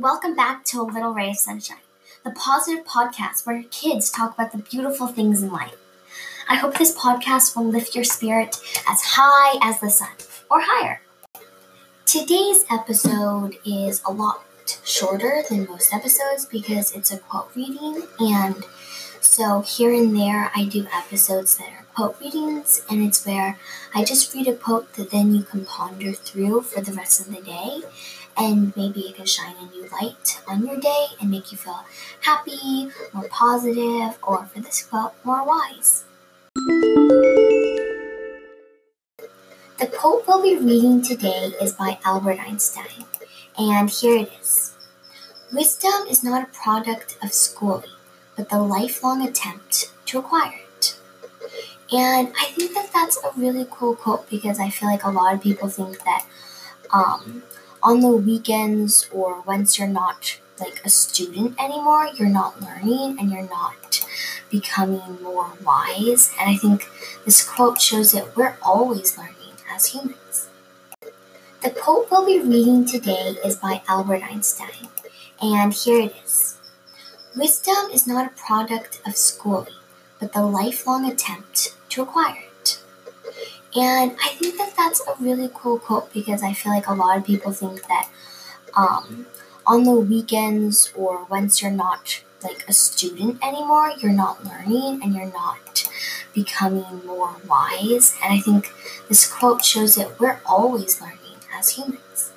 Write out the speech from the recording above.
welcome back to A Little Ray of Sunshine, the positive podcast where kids talk about the beautiful things in life. I hope this podcast will lift your spirit as high as the sun, or higher. Today's episode is a lot shorter than most episodes because it's a quote reading, and so here and there I do episodes that are quote readings, and it's where I just read a quote that then you can ponder through for the rest of the day and maybe it can shine a new light on your day and make you feel happy, more positive, or for this quote, more wise. The quote we'll be reading today is by Albert Einstein, and here it is Wisdom is not a product of schooling, but the lifelong attempt to acquire it. And I think that that's a really cool quote because I feel like a lot of people think that um, on the weekends or once you're not like a student anymore, you're not learning and you're not becoming more wise. And I think this quote shows that we're always learning as humans. The quote we'll be reading today is by Albert Einstein, and here it is Wisdom is not a product of schooling, but the lifelong attempt to acquire and I think that that's a really cool quote because I feel like a lot of people think that um, on the weekends or once you're not like a student anymore, you're not learning and you're not becoming more wise. And I think this quote shows that we're always learning as humans.